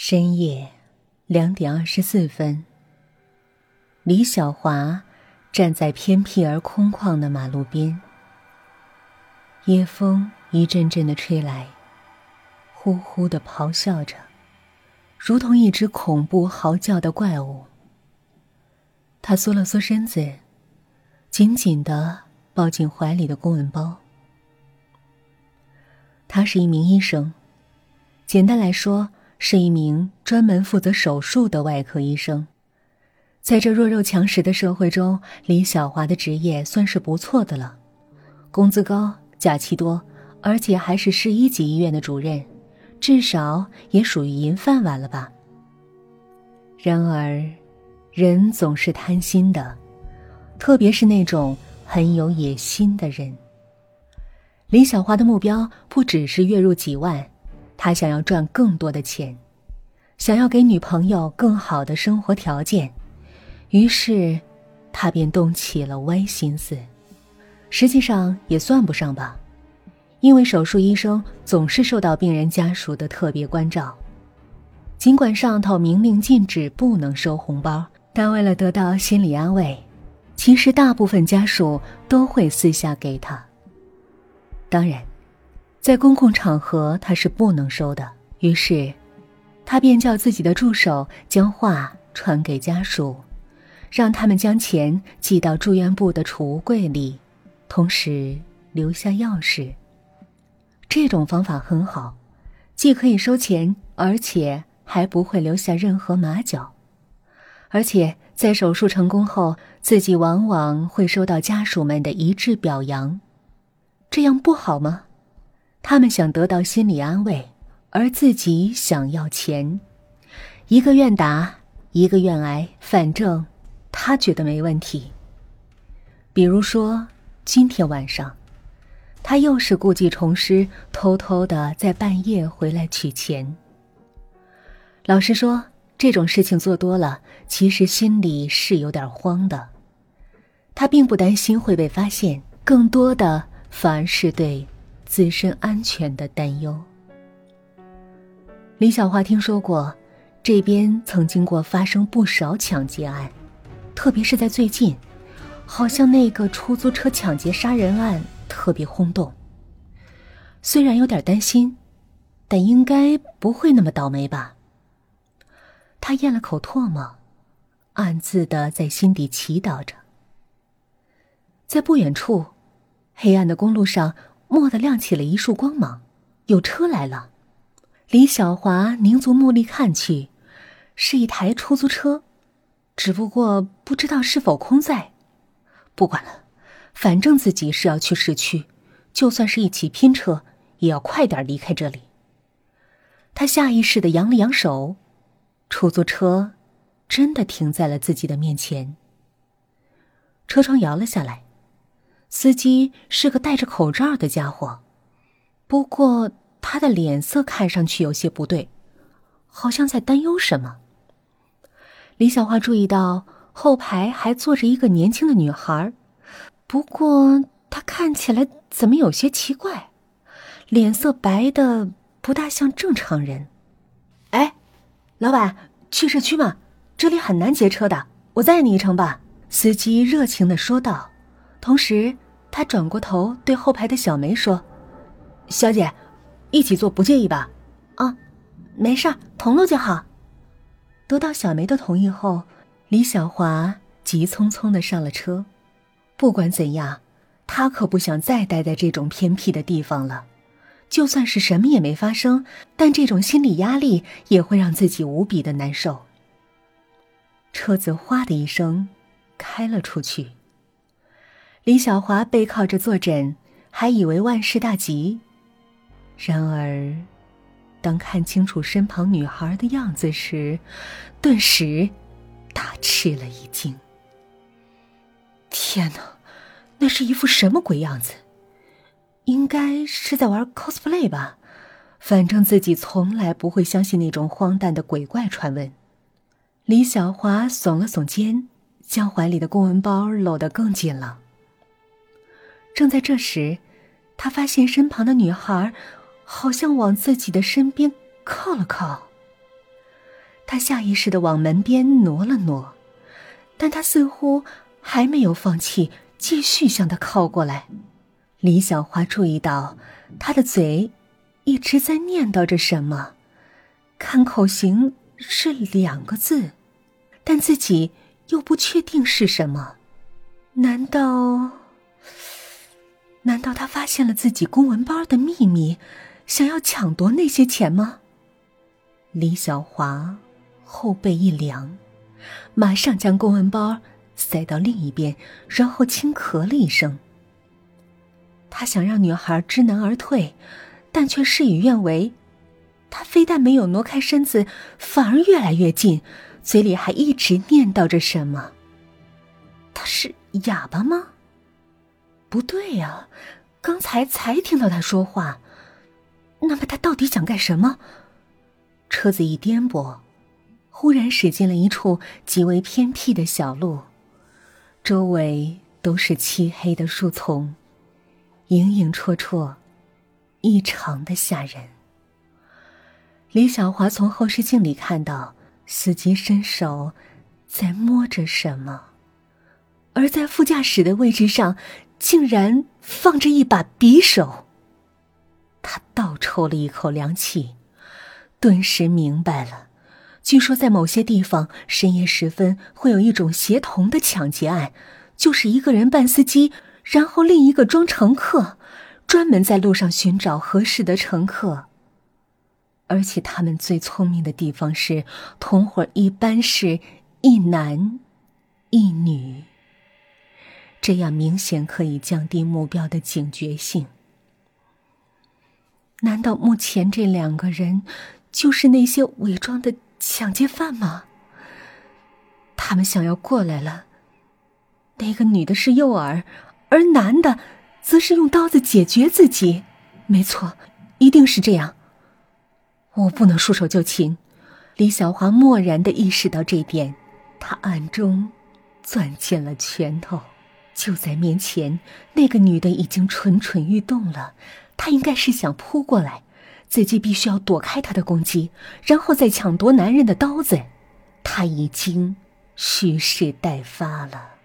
深夜两点二十四分，李小华站在偏僻而空旷的马路边，夜风一阵阵的吹来，呼呼的咆哮着，如同一只恐怖嚎叫的怪物。他缩了缩身子，紧紧的抱紧怀里的公文包。他是一名医生，简单来说。是一名专门负责手术的外科医生，在这弱肉强食的社会中，李小华的职业算是不错的了，工资高，假期多，而且还是市一级医院的主任，至少也属于银饭碗了吧。然而，人总是贪心的，特别是那种很有野心的人。李小华的目标不只是月入几万。他想要赚更多的钱，想要给女朋友更好的生活条件，于是，他便动起了歪心思。实际上也算不上吧，因为手术医生总是受到病人家属的特别关照。尽管上头明令禁止不能收红包，但为了得到心理安慰，其实大部分家属都会私下给他。当然。在公共场合，他是不能收的。于是，他便叫自己的助手将话传给家属，让他们将钱寄到住院部的储物柜里，同时留下钥匙。这种方法很好，既可以收钱，而且还不会留下任何马脚。而且在手术成功后，自己往往会收到家属们的一致表扬。这样不好吗？他们想得到心理安慰，而自己想要钱，一个愿打，一个愿挨，反正他觉得没问题。比如说今天晚上，他又是故技重施，偷偷的在半夜回来取钱。老实说，这种事情做多了，其实心里是有点慌的。他并不担心会被发现，更多的反而是对。自身安全的担忧。李小华听说过，这边曾经过发生不少抢劫案，特别是在最近，好像那个出租车抢劫杀人案特别轰动。虽然有点担心，但应该不会那么倒霉吧？他咽了口唾沫，暗自的在心底祈祷着。在不远处，黑暗的公路上。蓦地亮起了一束光芒，有车来了。李小华凝足目力看去，是一台出租车，只不过不知道是否空载。不管了，反正自己是要去市区，就算是一起拼车，也要快点离开这里。他下意识的扬了扬手，出租车真的停在了自己的面前。车窗摇了下来。司机是个戴着口罩的家伙，不过他的脸色看上去有些不对，好像在担忧什么。李小花注意到后排还坐着一个年轻的女孩，不过她看起来怎么有些奇怪，脸色白的不大像正常人。哎，老板，去市区吗？这里很难劫车的，我载你一程吧。司机热情的说道。同时，他转过头对后排的小梅说：“小姐，一起坐不介意吧？”“啊，没事儿，同路就好。”得到小梅的同意后，李小华急匆匆的上了车。不管怎样，他可不想再待在这种偏僻的地方了。就算是什么也没发生，但这种心理压力也会让自己无比的难受。车子哗的一声开了出去。李小华背靠着坐枕，还以为万事大吉。然而，当看清楚身旁女孩的样子时，顿时大吃了一惊。天哪，那是一副什么鬼样子？应该是在玩 cosplay 吧？反正自己从来不会相信那种荒诞的鬼怪传闻。李小华耸了耸肩，将怀里的公文包搂得更紧了。正在这时，他发现身旁的女孩好像往自己的身边靠了靠。他下意识的往门边挪了挪，但他似乎还没有放弃，继续向他靠过来。李小花注意到他的嘴一直在念叨着什么，看口型是两个字，但自己又不确定是什么。难道？难道他发现了自己公文包的秘密，想要抢夺那些钱吗？李小华后背一凉，马上将公文包塞到另一边，然后轻咳了一声。他想让女孩知难而退，但却事与愿违。他非但没有挪开身子，反而越来越近，嘴里还一直念叨着什么。他是哑巴吗？不对呀，刚才才听到他说话。那么他到底想干什么？车子一颠簸，忽然驶进了一处极为偏僻的小路，周围都是漆黑的树丛，影影绰绰，异常的吓人。李小华从后视镜里看到，司机伸手在摸着什么，而在副驾驶的位置上。竟然放着一把匕首。他倒抽了一口凉气，顿时明白了。据说在某些地方，深夜时分会有一种协同的抢劫案，就是一个人扮司机，然后另一个装乘客，专门在路上寻找合适的乘客。而且他们最聪明的地方是，同伙一般是一男一女。这样明显可以降低目标的警觉性。难道目前这两个人就是那些伪装的抢劫犯吗？他们想要过来了。那个女的是诱饵，而男的则是用刀子解决自己。没错，一定是这样。我不能束手就擒。李小华默然的意识到这点，他暗中攥紧了拳头。就在面前，那个女的已经蠢蠢欲动了。她应该是想扑过来，自己必须要躲开她的攻击，然后再抢夺男人的刀子。她已经蓄势待发了。